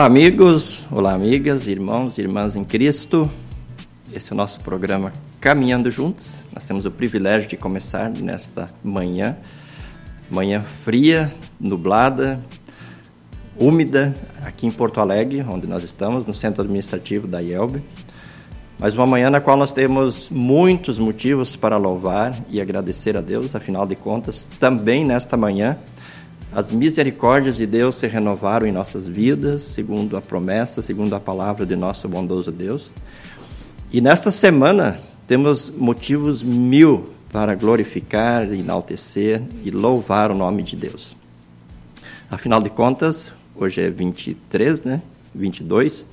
Olá, amigos, olá, amigas, irmãos e irmãs em Cristo. Esse é o nosso programa Caminhando Juntos. Nós temos o privilégio de começar nesta manhã, manhã fria, nublada, úmida, aqui em Porto Alegre, onde nós estamos, no centro administrativo da IELB. Mas uma manhã na qual nós temos muitos motivos para louvar e agradecer a Deus, afinal de contas, também nesta manhã as misericórdias de Deus se renovaram em nossas vidas, segundo a promessa, segundo a palavra de nosso bondoso Deus. E nesta semana temos motivos mil para glorificar, enaltecer e louvar o nome de Deus. Afinal de contas, hoje é 23, né? 22.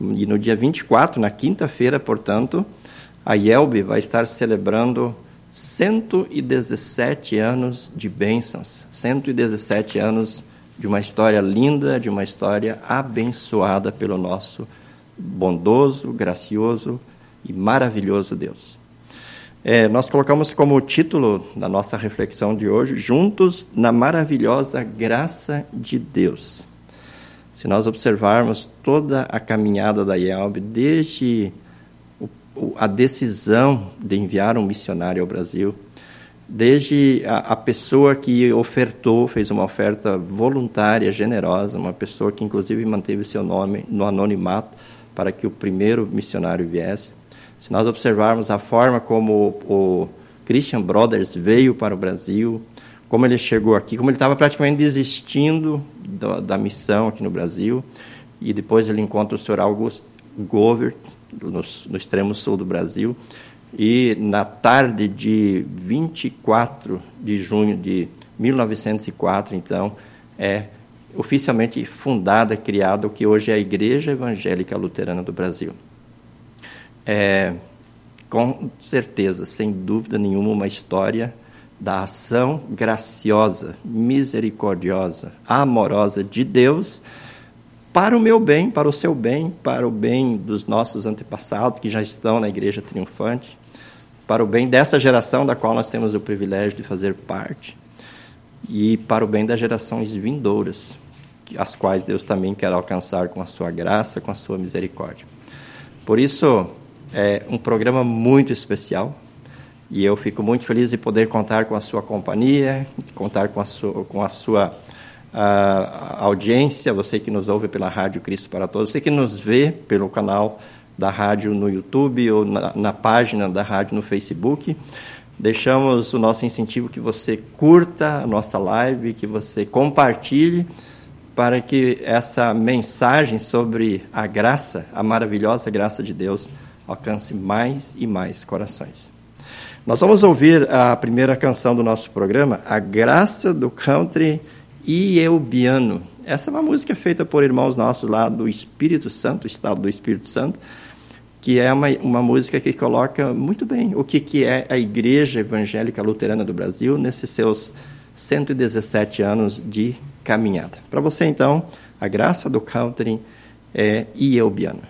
E no dia 24, na quinta-feira, portanto, a IELB vai estar celebrando 117 anos de bênçãos, 117 anos de uma história linda, de uma história abençoada pelo nosso bondoso, gracioso e maravilhoso Deus. É, nós colocamos como título da nossa reflexão de hoje, Juntos na Maravilhosa Graça de Deus. Se nós observarmos toda a caminhada da IELB, desde a decisão de enviar um missionário ao Brasil, desde a, a, pessoa que ofertou, fez uma oferta voluntária, generosa, uma pessoa que inclusive manteve seu nome no anonimato para que o primeiro missionário viesse. Se nós observarmos a forma como o, Christian Brothers veio para o Brasil, como ele chegou aqui, como ele estava praticamente desistindo da, da missão aqui no Brasil, e depois ele encontra o Sr. August Govert, no, no extremo sul do Brasil. E na tarde de 24 de junho de 1904, então, é oficialmente fundada, criada o que hoje é a Igreja Evangélica Luterana do Brasil. É, com certeza, sem dúvida nenhuma, uma história da ação graciosa, misericordiosa, amorosa de Deus para o meu bem, para o seu bem, para o bem dos nossos antepassados que já estão na igreja triunfante, para o bem dessa geração da qual nós temos o privilégio de fazer parte e para o bem das gerações vindouras, as quais Deus também quer alcançar com a sua graça, com a sua misericórdia. Por isso, é um programa muito especial e eu fico muito feliz de poder contar com a sua companhia, contar com a sua, com a sua a audiência, você que nos ouve pela Rádio Cristo para Todos, você que nos vê pelo canal da rádio no YouTube ou na, na página da rádio no Facebook. Deixamos o nosso incentivo que você curta a nossa live, que você compartilhe, para que essa mensagem sobre a graça, a maravilhosa graça de Deus, alcance mais e mais corações. Nós vamos ouvir a primeira canção do nosso programa, A Graça do Country Ielbiano. Essa é uma música feita por irmãos nossos lá do Espírito Santo, estado do Espírito Santo, que é uma, uma música que coloca muito bem o que, que é a Igreja Evangélica Luterana do Brasil nesses seus 117 anos de caminhada. Para você, então, a graça do country é Ielbiano.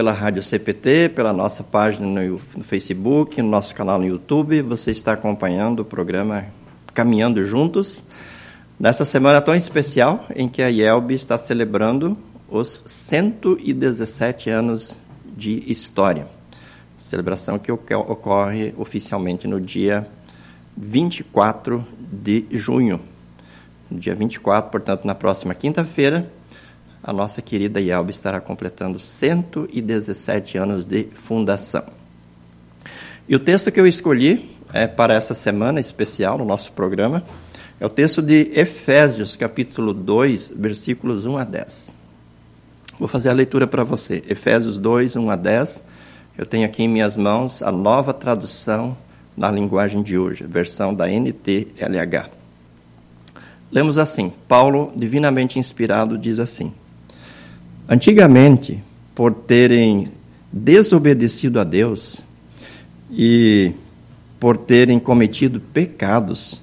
Pela Rádio CPT, pela nossa página no, no Facebook, no nosso canal no YouTube, você está acompanhando o programa Caminhando Juntos. Nessa semana tão especial em que a IELB está celebrando os 117 anos de história. Celebração que ocorre oficialmente no dia 24 de junho. No dia 24, portanto, na próxima quinta-feira, a nossa querida IELB estará completando 117 anos de fundação. E o texto que eu escolhi é para essa semana especial no nosso programa é o texto de Efésios, capítulo 2, versículos 1 a 10. Vou fazer a leitura para você. Efésios 2, 1 a 10. Eu tenho aqui em minhas mãos a nova tradução na linguagem de hoje, versão da NTLH. Lemos assim: Paulo, divinamente inspirado, diz assim: Antigamente, por terem desobedecido a Deus e por terem cometido pecados,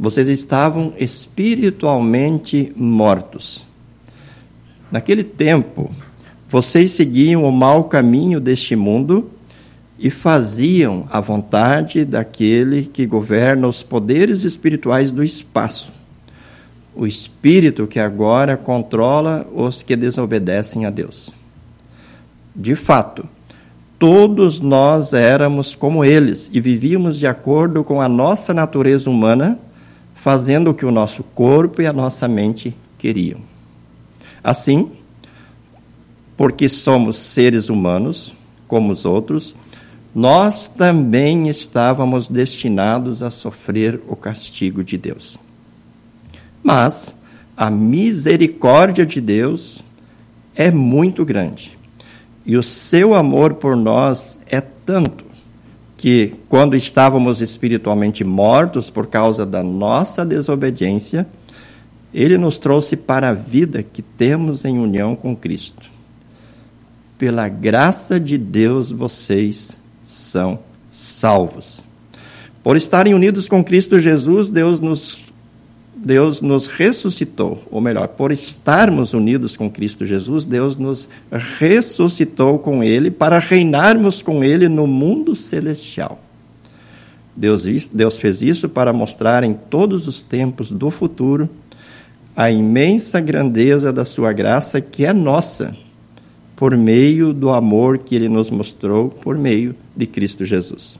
vocês estavam espiritualmente mortos. Naquele tempo, vocês seguiam o mau caminho deste mundo e faziam a vontade daquele que governa os poderes espirituais do espaço o espírito que agora controla os que desobedecem a Deus. De fato, todos nós éramos como eles e vivíamos de acordo com a nossa natureza humana, fazendo o que o nosso corpo e a nossa mente queriam. Assim, porque somos seres humanos, como os outros, nós também estávamos destinados a sofrer o castigo de Deus. Mas a misericórdia de Deus é muito grande. E o seu amor por nós é tanto que, quando estávamos espiritualmente mortos por causa da nossa desobediência, ele nos trouxe para a vida que temos em união com Cristo. Pela graça de Deus, vocês são salvos. Por estarem unidos com Cristo Jesus, Deus nos Deus nos ressuscitou, ou melhor, por estarmos unidos com Cristo Jesus, Deus nos ressuscitou com Ele para reinarmos com Ele no mundo celestial. Deus, Deus fez isso para mostrar em todos os tempos do futuro a imensa grandeza da Sua graça que é nossa, por meio do amor que Ele nos mostrou por meio de Cristo Jesus.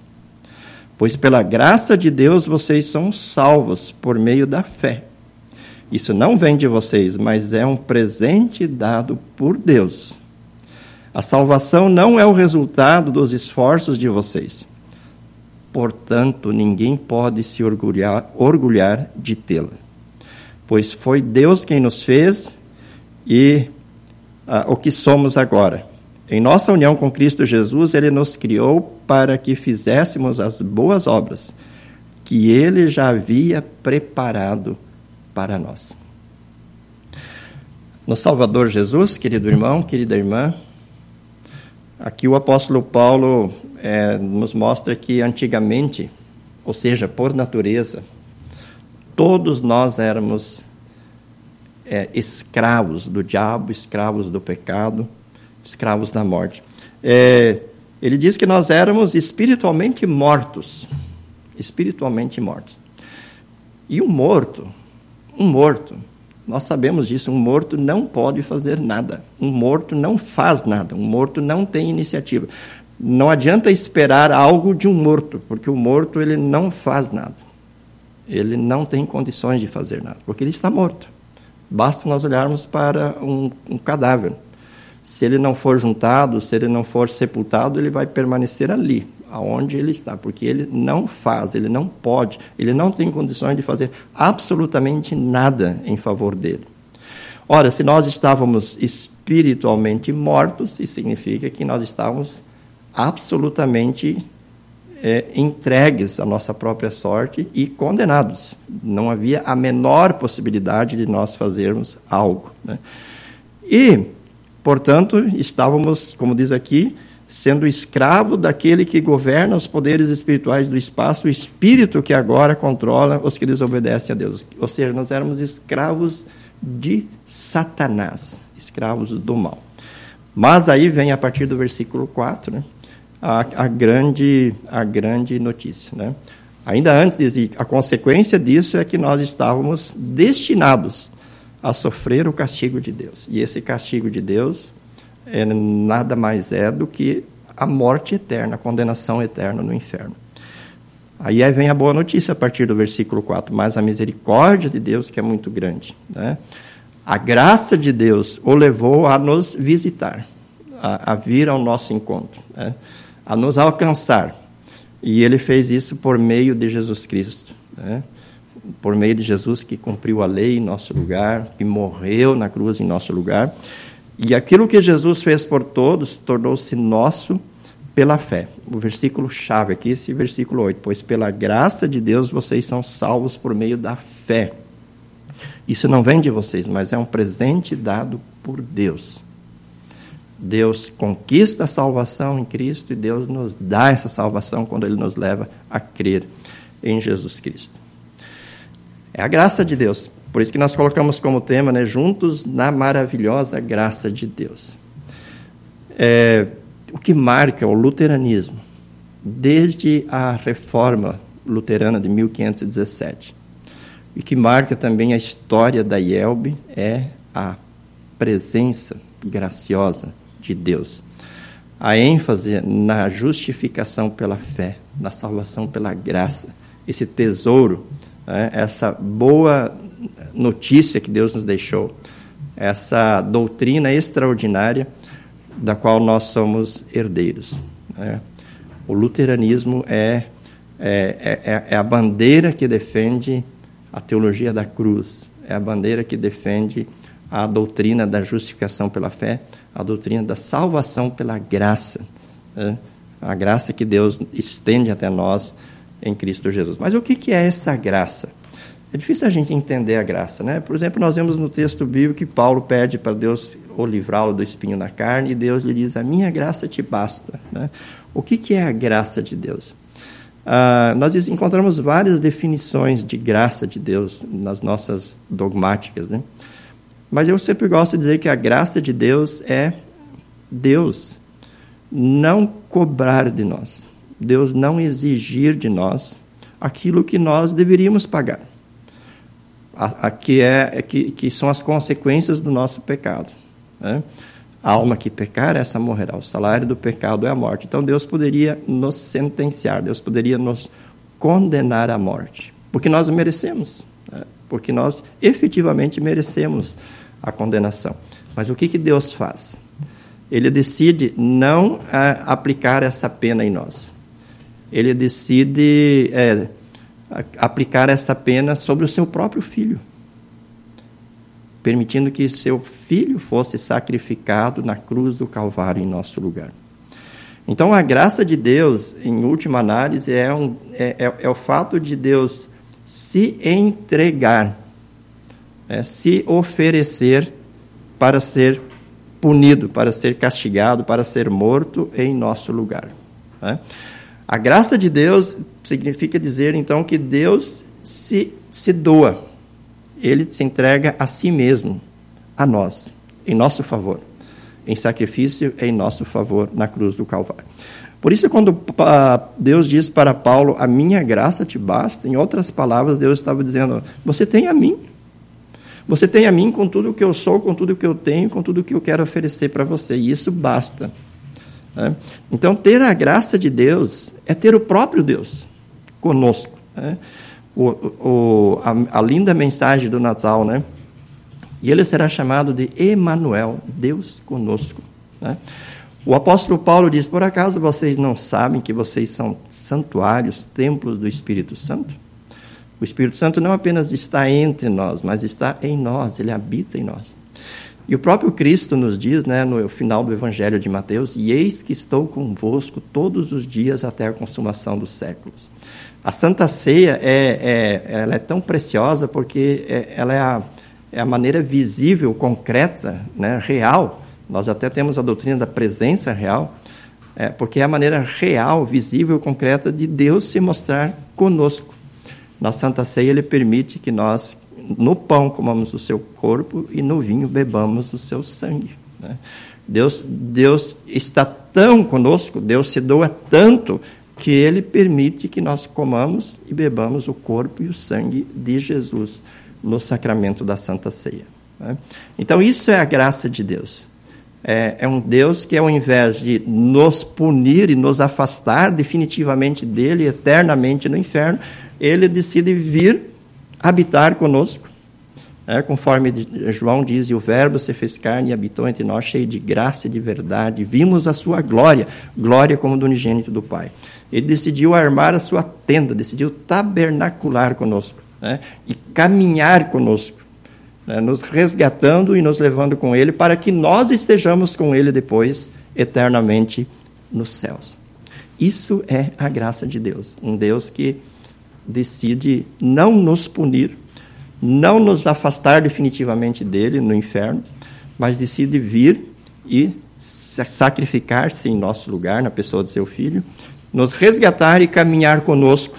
Pois pela graça de Deus vocês são salvos por meio da fé. Isso não vem de vocês, mas é um presente dado por Deus. A salvação não é o resultado dos esforços de vocês. Portanto, ninguém pode se orgulhar, orgulhar de tê-la. Pois foi Deus quem nos fez e ah, o que somos agora. Em nossa união com Cristo Jesus, Ele nos criou para que fizéssemos as boas obras que Ele já havia preparado para nós. No Salvador Jesus, querido irmão, querida irmã, aqui o apóstolo Paulo é, nos mostra que antigamente, ou seja, por natureza, todos nós éramos é, escravos do diabo, escravos do pecado escravos da morte. É, ele diz que nós éramos espiritualmente mortos. Espiritualmente mortos. E um morto, um morto, nós sabemos disso, um morto não pode fazer nada. Um morto não faz nada. Um morto não tem iniciativa. Não adianta esperar algo de um morto, porque o morto ele não faz nada. Ele não tem condições de fazer nada, porque ele está morto. Basta nós olharmos para um, um cadáver se ele não for juntado, se ele não for sepultado, ele vai permanecer ali, aonde ele está, porque ele não faz, ele não pode, ele não tem condições de fazer absolutamente nada em favor dele. Ora, se nós estávamos espiritualmente mortos, isso significa que nós estávamos absolutamente é, entregues à nossa própria sorte e condenados. Não havia a menor possibilidade de nós fazermos algo. Né? E Portanto, estávamos, como diz aqui, sendo escravo daquele que governa os poderes espirituais do espaço, o espírito que agora controla os que desobedecem a Deus. Ou seja, nós éramos escravos de Satanás, escravos do mal. Mas aí vem, a partir do versículo 4, né, a, a, grande, a grande notícia. Né? Ainda antes, dizer, a consequência disso é que nós estávamos destinados a sofrer o castigo de Deus. E esse castigo de Deus é, nada mais é do que a morte eterna, a condenação eterna no inferno. Aí vem a boa notícia a partir do versículo 4. Mas a misericórdia de Deus, que é muito grande. Né? A graça de Deus o levou a nos visitar, a, a vir ao nosso encontro, né? a nos alcançar. E ele fez isso por meio de Jesus Cristo. Né? Por meio de Jesus que cumpriu a lei em nosso lugar, que morreu na cruz em nosso lugar. E aquilo que Jesus fez por todos tornou-se nosso pela fé. O versículo chave aqui, esse versículo 8. Pois pela graça de Deus vocês são salvos por meio da fé. Isso não vem de vocês, mas é um presente dado por Deus. Deus conquista a salvação em Cristo e Deus nos dá essa salvação quando Ele nos leva a crer em Jesus Cristo. É a graça de Deus. Por isso que nós colocamos como tema, né, juntos na maravilhosa graça de Deus. É, o que marca o luteranismo, desde a reforma luterana de 1517, e que marca também a história da IELB, é a presença graciosa de Deus. A ênfase na justificação pela fé, na salvação pela graça, esse tesouro, né, essa boa notícia que Deus nos deixou, essa doutrina extraordinária da qual nós somos herdeiros. Né? O luteranismo é, é, é, é, a bandeira que defende a teologia da cruz, é a bandeira que defende a doutrina da justificação pela fé, a doutrina da salvação pela graça, né? a graça que Deus estende até nós em Cristo Jesus. Mas o que é essa graça? É difícil a gente entender a graça, né? Por exemplo, nós vemos no texto bíblico que Paulo pede para Deus o livrá-lo do espinho na carne e Deus lhe diz: "A minha graça te basta". Né? O que, que é a graça de Deus? Ah, nós encontramos várias definições de graça de Deus nas nossas dogmáticas, né? Mas eu sempre gosto de dizer que a graça de Deus é Deus não cobrar de nós, Deus não exigir de nós aquilo que nós deveríamos pagar a, a que, é, é, que, que são as consequências do nosso pecado. Né? A alma que pecar, essa morrerá. O salário do pecado é a morte. Então Deus poderia nos sentenciar, Deus poderia nos condenar à morte, porque nós merecemos, né? porque nós efetivamente merecemos a condenação. Mas o que, que Deus faz? Ele decide não é, aplicar essa pena em nós. Ele decide é, aplicar esta pena sobre o seu próprio filho, permitindo que seu filho fosse sacrificado na cruz do Calvário em nosso lugar. Então, a graça de Deus, em última análise, é, um, é, é, é o fato de Deus se entregar, é, se oferecer para ser punido, para ser castigado, para ser morto em nosso lugar. Né? A graça de Deus significa dizer, então, que Deus se, se doa. Ele se entrega a si mesmo, a nós, em nosso favor. Em sacrifício em nosso favor na cruz do Calvário. Por isso, quando Deus diz para Paulo, a minha graça te basta, em outras palavras, Deus estava dizendo, você tem a mim. Você tem a mim com tudo o que eu sou, com tudo o que eu tenho, com tudo o que eu quero oferecer para você. E isso basta. Né? Então, ter a graça de Deus é ter o próprio Deus conosco. Né? O, o, a, a, linda mensagem do Natal, né? E ele será chamado de Emanuel, Deus conosco. Né? O apóstolo Paulo diz: Por acaso vocês não sabem que vocês são santuários, templos do Espírito Santo? O Espírito Santo não apenas está entre nós, mas está em nós, ele habita em nós. E o próprio Cristo nos diz, né, no final do Evangelho de Mateus, e eis que estou convosco todos os dias até a consumação dos séculos. A Santa Ceia é, é, ela é tão preciosa porque é, ela é a, é a maneira visível, concreta, né, real. Nós até temos a doutrina da presença real, é, porque é a maneira real, visível, concreta de Deus se mostrar conosco. Na Santa Ceia, ele permite que nós no pão comamos o seu corpo e no vinho bebamos o seu sangue. Né? Deus, Deus está tão conosco, Deus se doa tanto que Ele permite que nós comamos e bebamos o corpo e o sangue de Jesus no sacramento da Santa Ceia. Né? Então, isso é a graça de Deus. É, é, um Deus que, ao invés de nos punir e nos afastar definitivamente dele, eternamente no inferno, ele decide vir habitar conosco. É, conforme João diz, e o Verbo se fez carne e habitou entre nós, cheio de graça e de verdade. Vimos a sua glória, glória como do unigênito do Pai. Ele decidiu armar a sua tenda, decidiu tabernacular conosco né, e caminhar conosco, né, nos resgatando e nos levando com Ele para que nós estejamos com Ele depois, eternamente, nos céus. Isso é a graça de Deus, um Deus que decide não nos punir, não nos afastar definitivamente dele no inferno, mas decide vir e sacrificar-se em nosso lugar, na pessoa do seu filho, nos resgatar e caminhar conosco,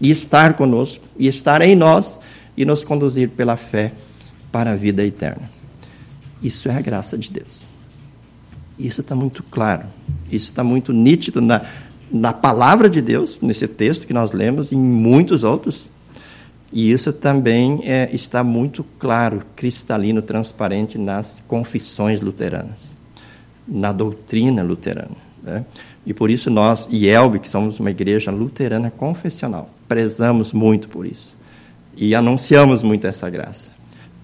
e estar conosco, e estar em nós, e nos conduzir pela fé para a vida eterna. Isso é a graça de Deus. Isso está muito claro, isso está muito nítido na, na palavra de Deus, nesse texto que nós lemos, e em muitos outros. E isso também é, está muito claro, cristalino, transparente nas confissões luteranas, na doutrina luterana. Né? E por isso nós, Elbe, que somos uma igreja luterana confessional, prezamos muito por isso. E anunciamos muito essa graça.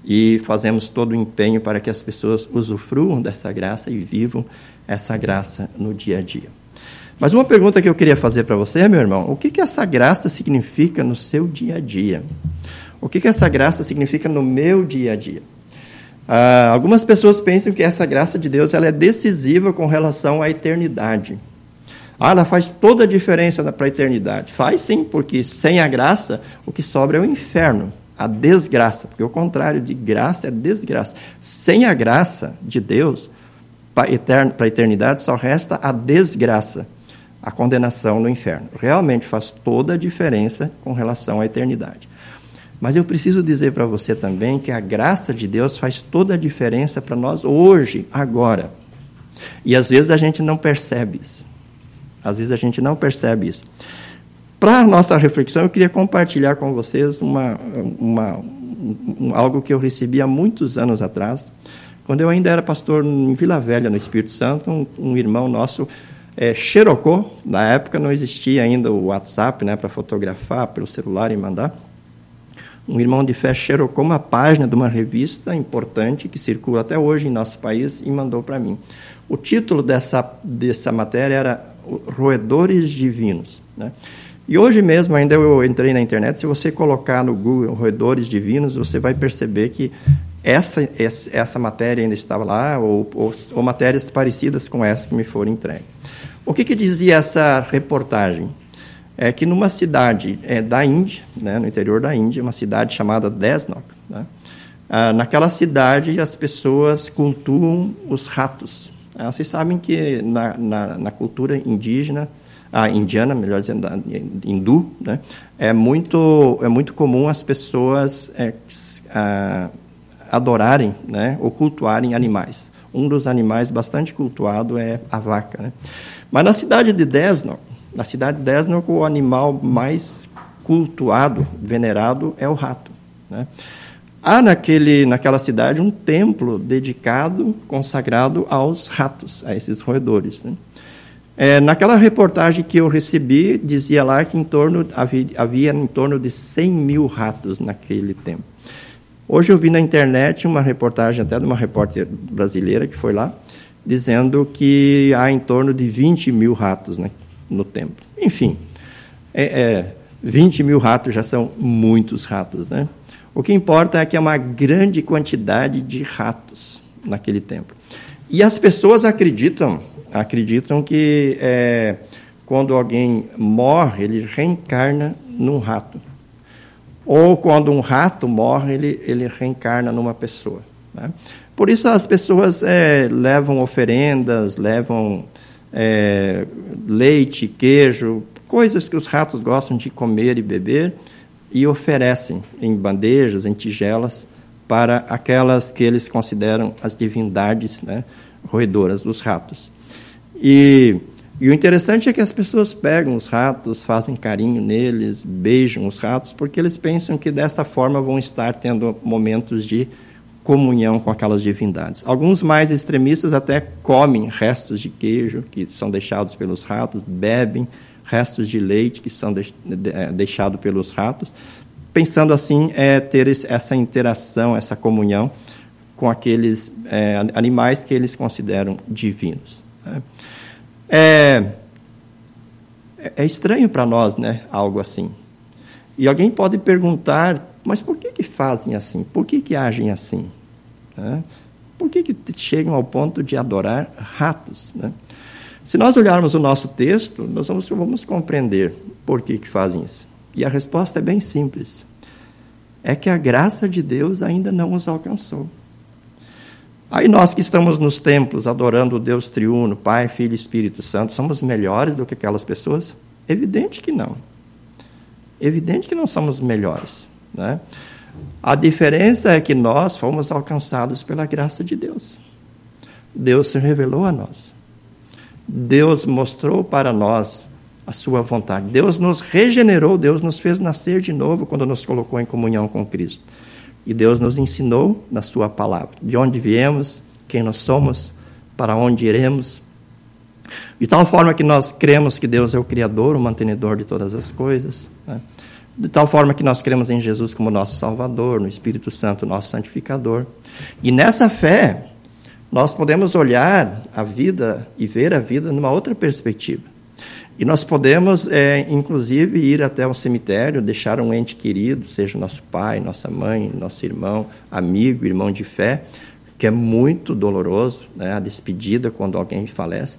E fazemos todo o empenho para que as pessoas usufruam dessa graça e vivam essa graça no dia a dia. Mas uma pergunta que eu queria fazer para você, meu irmão: o que, que essa graça significa no seu dia a dia? O que, que essa graça significa no meu dia a dia? Ah, algumas pessoas pensam que essa graça de Deus ela é decisiva com relação à eternidade. Ah, ela faz toda a diferença para a eternidade. Faz sim, porque sem a graça, o que sobra é o inferno, a desgraça. Porque o contrário de graça é desgraça. Sem a graça de Deus, para a eternidade, só resta a desgraça a condenação no inferno. Realmente faz toda a diferença com relação à eternidade. Mas eu preciso dizer para você também que a graça de Deus faz toda a diferença para nós hoje, agora. E às vezes a gente não percebe isso. Às vezes a gente não percebe isso. Para a nossa reflexão, eu queria compartilhar com vocês uma, uma, um, algo que eu recebi há muitos anos atrás. Quando eu ainda era pastor em Vila Velha, no Espírito Santo, um, um irmão nosso é, xerocou, na época não existia ainda o WhatsApp né, para fotografar pelo celular e mandar. Um irmão de fé xerocou uma página de uma revista importante que circula até hoje em nosso país e mandou para mim. O título dessa, dessa matéria era Roedores Divinos. Né? E hoje mesmo, ainda eu entrei na internet, se você colocar no Google Roedores Divinos, você vai perceber que essa, essa, matéria ainda estava lá, ou, ou, ou matérias parecidas com essa que me foram entregues. O que, que dizia essa reportagem? É que numa cidade é, da Índia, né, no interior da Índia, uma cidade chamada Desnok, né, ah, naquela cidade as pessoas cultuam os ratos. Ah, vocês sabem que na, na, na cultura indígena, a ah, indiana, melhor dizendo, hindu, né, é muito é muito comum as pessoas é, ah, adorarem, né, ou cultuarem animais. Um dos animais bastante cultuado é a vaca, né? Mas na cidade de Desno, na cidade de Desno, o animal mais cultuado, venerado, é o rato. Né? Há naquele, naquela cidade um templo dedicado, consagrado aos ratos, a esses roedores. Né? É, naquela reportagem que eu recebi, dizia lá que em torno, havia, havia em torno de 100 mil ratos naquele tempo. Hoje eu vi na internet uma reportagem até de uma repórter brasileira que foi lá, dizendo que há em torno de 20 mil ratos né, no templo. Enfim, é, é, 20 mil ratos já são muitos ratos. Né? O que importa é que há uma grande quantidade de ratos naquele templo. E as pessoas acreditam, acreditam que é, quando alguém morre, ele reencarna num rato. Ou quando um rato morre, ele, ele reencarna numa pessoa. Né? Por isso as pessoas é, levam oferendas, levam é, leite, queijo, coisas que os ratos gostam de comer e beber, e oferecem em bandejas, em tigelas, para aquelas que eles consideram as divindades né, roedoras, os ratos. E, e o interessante é que as pessoas pegam os ratos, fazem carinho neles, beijam os ratos, porque eles pensam que dessa forma vão estar tendo momentos de comunhão com aquelas divindades. Alguns mais extremistas até comem restos de queijo que são deixados pelos ratos, bebem restos de leite que são é, deixados pelos ratos, pensando assim é, ter essa interação, essa comunhão com aqueles é, animais que eles consideram divinos. Né? É, é estranho para nós, né, algo assim. E alguém pode perguntar, mas por que, que fazem assim? Por que, que agem assim? Né? Por que, que chegam ao ponto de adorar ratos? Né? Se nós olharmos o nosso texto, nós vamos, vamos compreender por que, que fazem isso. E a resposta é bem simples. É que a graça de Deus ainda não os alcançou. Aí nós que estamos nos templos adorando o Deus triuno, Pai, Filho e Espírito Santo, somos melhores do que aquelas pessoas? Evidente que não. Evidente que não somos melhores. Né? A diferença é que nós fomos alcançados pela graça de Deus. Deus se revelou a nós. Deus mostrou para nós a sua vontade. Deus nos regenerou, Deus nos fez nascer de novo quando nos colocou em comunhão com Cristo. E Deus nos ensinou na sua palavra de onde viemos, quem nós somos, para onde iremos. De tal forma que nós cremos que Deus é o Criador, o mantenedor de todas as coisas. Né? De tal forma que nós cremos em Jesus como nosso Salvador, no Espírito Santo, nosso santificador. E nessa fé, nós podemos olhar a vida e ver a vida numa outra perspectiva. E nós podemos, é, inclusive, ir até um cemitério, deixar um ente querido, seja nosso pai, nossa mãe, nosso irmão, amigo, irmão de fé, que é muito doloroso, né, a despedida quando alguém falece.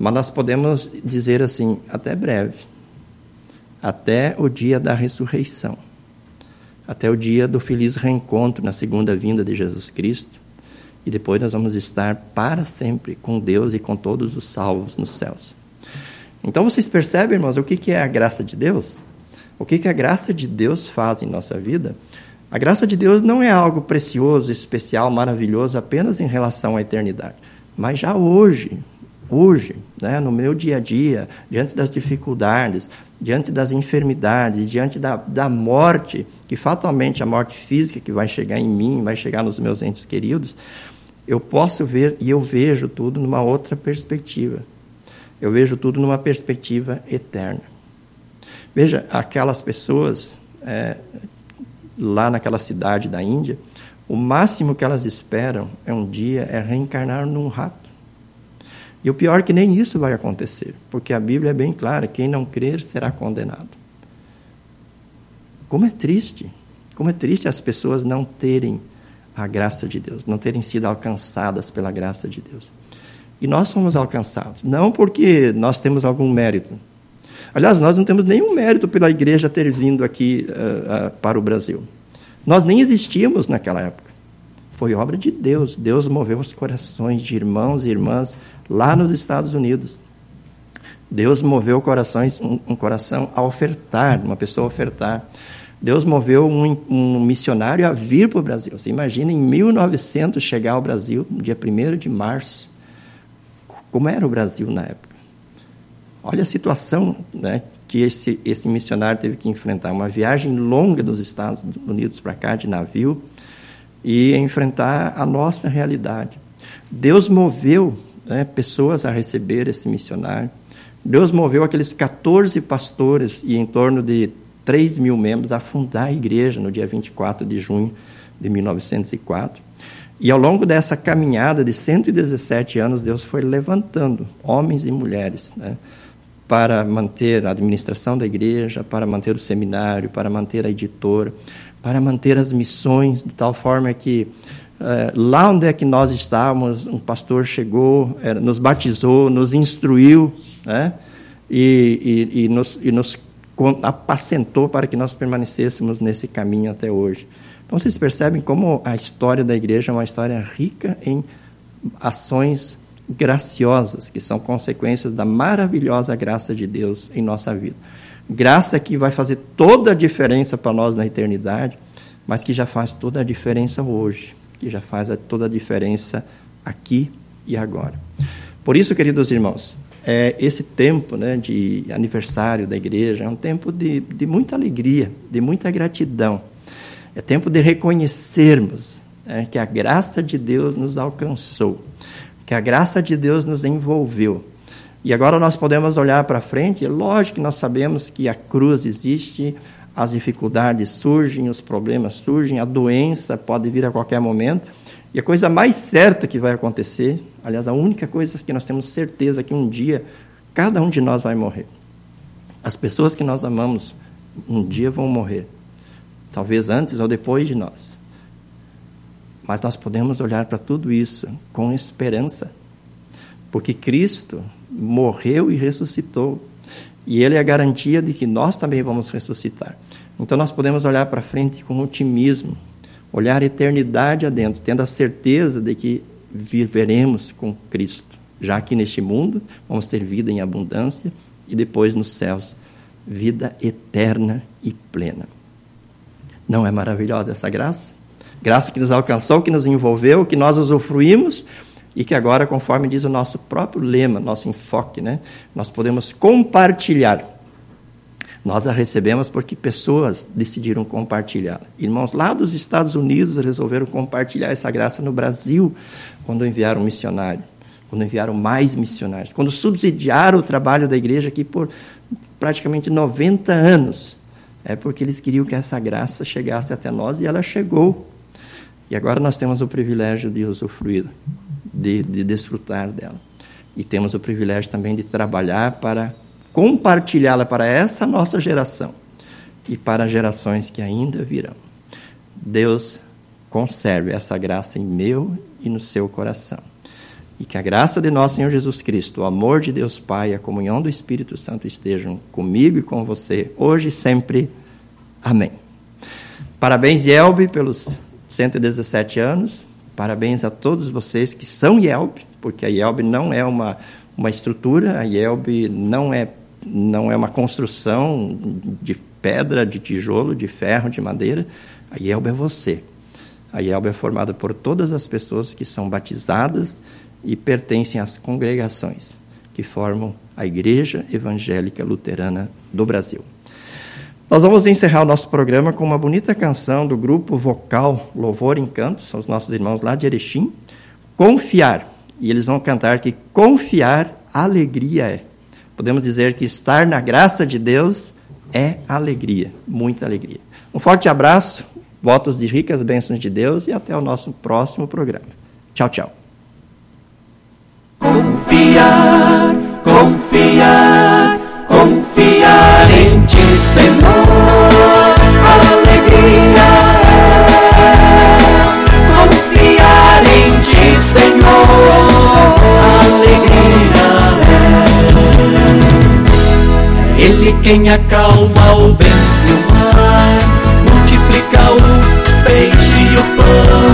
Mas nós podemos dizer assim, até breve, até o dia da ressurreição, até o dia do feliz reencontro na segunda vinda de Jesus Cristo e depois nós vamos estar para sempre com Deus e com todos os salvos nos céus. Então vocês percebem, irmãos, o que é a graça de Deus? O que a graça de Deus faz em nossa vida? A graça de Deus não é algo precioso, especial, maravilhoso apenas em relação à eternidade, mas já hoje, hoje, né, no meu dia a dia, diante das dificuldades, diante das enfermidades, diante da, da morte, que fatalmente a morte física que vai chegar em mim, vai chegar nos meus entes queridos, eu posso ver e eu vejo tudo numa outra perspectiva. Eu vejo tudo numa perspectiva eterna. Veja, aquelas pessoas é, lá naquela cidade da Índia, o máximo que elas esperam é um dia é reencarnar num rato. E o pior é que nem isso vai acontecer, porque a Bíblia é bem clara: quem não crer será condenado. Como é triste, como é triste as pessoas não terem a graça de Deus, não terem sido alcançadas pela graça de Deus. E nós fomos alcançados, não porque nós temos algum mérito. Aliás, nós não temos nenhum mérito pela igreja ter vindo aqui uh, uh, para o Brasil. Nós nem existíamos naquela época. Foi obra de Deus. Deus moveu os corações de irmãos e irmãs lá nos Estados Unidos. Deus moveu corações, um, coração a ofertar, uma pessoa a ofertar. Deus moveu um, um missionário a vir para o Brasil. Você imagina em 1900 chegar ao Brasil, no dia 1 de março. Como era o Brasil na época? Olha a situação né, que esse, esse missionário teve que enfrentar. Uma viagem longa dos Estados Unidos para cá, de navio, e enfrentar a nossa realidade. Deus moveu né, pessoas a receber esse missionário. Deus moveu aqueles 14 pastores e em torno de 3 mil membros a fundar a igreja no dia 24 de junho de 1904. E ao longo dessa caminhada de 117 anos, Deus foi levantando homens e mulheres né, para manter a administração da igreja, para manter o seminário, para manter a editora, para manter as missões, de tal forma que eh, lá onde é que nós estávamos, um pastor chegou, nos batizou, nos instruiu né, e, e, e, nos, e nos apacentou para que nós permanecêssemos nesse caminho até hoje. Então vocês percebem como a história da igreja é uma história rica em ações graciosas, que são consequências da maravilhosa graça de Deus em nossa vida. Graça que vai fazer toda a diferença para nós na eternidade, mas que já faz toda a diferença hoje, que já faz toda a diferença aqui e agora. Por isso, queridos irmãos, é, esse tempo né, de aniversário da igreja é um tempo de, de muita alegria, de muita gratidão. É tempo de reconhecermos é, que a graça de Deus nos alcançou, que a graça de Deus nos envolveu. E agora nós podemos olhar para frente, é lógico que nós sabemos que a cruz existe, as dificuldades surgem, os problemas surgem, a doença pode vir a qualquer momento, e a coisa mais certa que vai acontecer, aliás, a única coisa que nós temos certeza é que um dia cada um de nós vai morrer. As pessoas que nós amamos um dia vão morrer, talvez antes ou depois de nós. Mas nós podemos olhar para tudo isso com esperança, porque Cristo morreu e ressuscitou, e Ele é a garantia de que nós também vamos ressuscitar. Então nós podemos olhar para frente com otimismo, olhar a eternidade adentro, tendo a certeza de que viveremos com Cristo. Já aqui neste mundo, vamos ter vida em abundância e depois nos céus, vida eterna e plena. Não é maravilhosa essa graça? Graça que nos alcançou, que nos envolveu, que nós usufruímos e que agora, conforme diz o nosso próprio lema, nosso enfoque, né, nós podemos compartilhar nós a recebemos porque pessoas decidiram compartilhá-la. Irmãos lá dos Estados Unidos resolveram compartilhar essa graça no Brasil quando enviaram missionário, quando enviaram mais missionários, quando subsidiaram o trabalho da igreja aqui por praticamente 90 anos. É porque eles queriam que essa graça chegasse até nós e ela chegou. E agora nós temos o privilégio de usufruir, de, de desfrutar dela. E temos o privilégio também de trabalhar para compartilhá-la para essa nossa geração e para gerações que ainda virão. Deus conserve essa graça em meu e no seu coração. E que a graça de nosso Senhor Jesus Cristo, o amor de Deus Pai e a comunhão do Espírito Santo estejam comigo e com você, hoje e sempre. Amém. Parabéns, Yelbe, pelos 117 anos. Parabéns a todos vocês que são Yelbe, porque a Yelbe não é uma, uma estrutura, a Yelbe não é não é uma construção de pedra, de tijolo, de ferro, de madeira. A IELB é você. A IELB é formada por todas as pessoas que são batizadas e pertencem às congregações que formam a Igreja Evangélica Luterana do Brasil. Nós vamos encerrar o nosso programa com uma bonita canção do grupo vocal Louvor e Encanto, são os nossos irmãos lá de Erechim, Confiar. E eles vão cantar que confiar alegria é. Podemos dizer que estar na graça de Deus é alegria, muita alegria. Um forte abraço, votos de ricas bênçãos de Deus e até o nosso próximo programa. Tchau, tchau. Confiar, confiar, em Senhor. Alegria é confiar em Ti, Senhor. Alegria é. Ele quem acalma o vento e o mar, multiplica o peixe e o pão,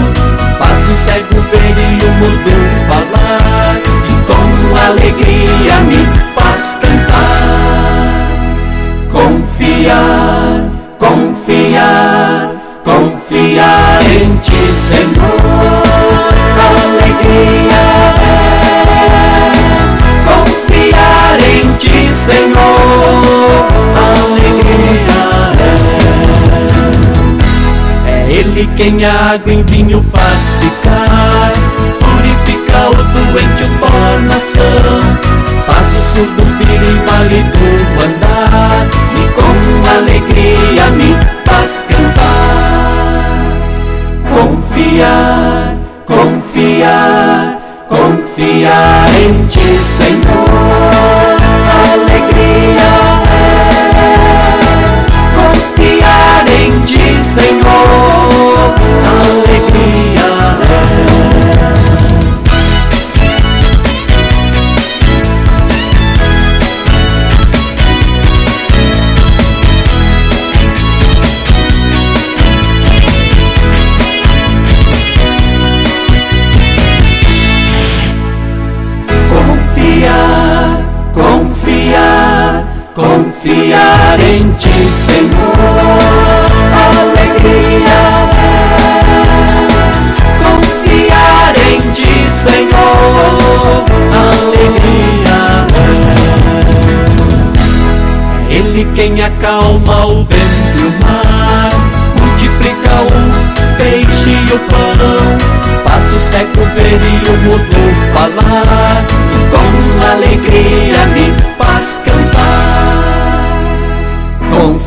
faz o cego ver e o mudo falar, e com alegria me faz cantar. Confiar, confiar, confiar em ti, Senhor. Alegria é confiar em ti, Senhor. Ele quem água em vinho faz ficar, purifica o doente forma ação, faz o surdo vir inválido andar, alegria me faz cantar. Confiar, confiar, confiar em ti, Senhor.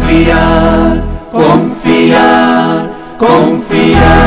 Confiar, confiar, confiar.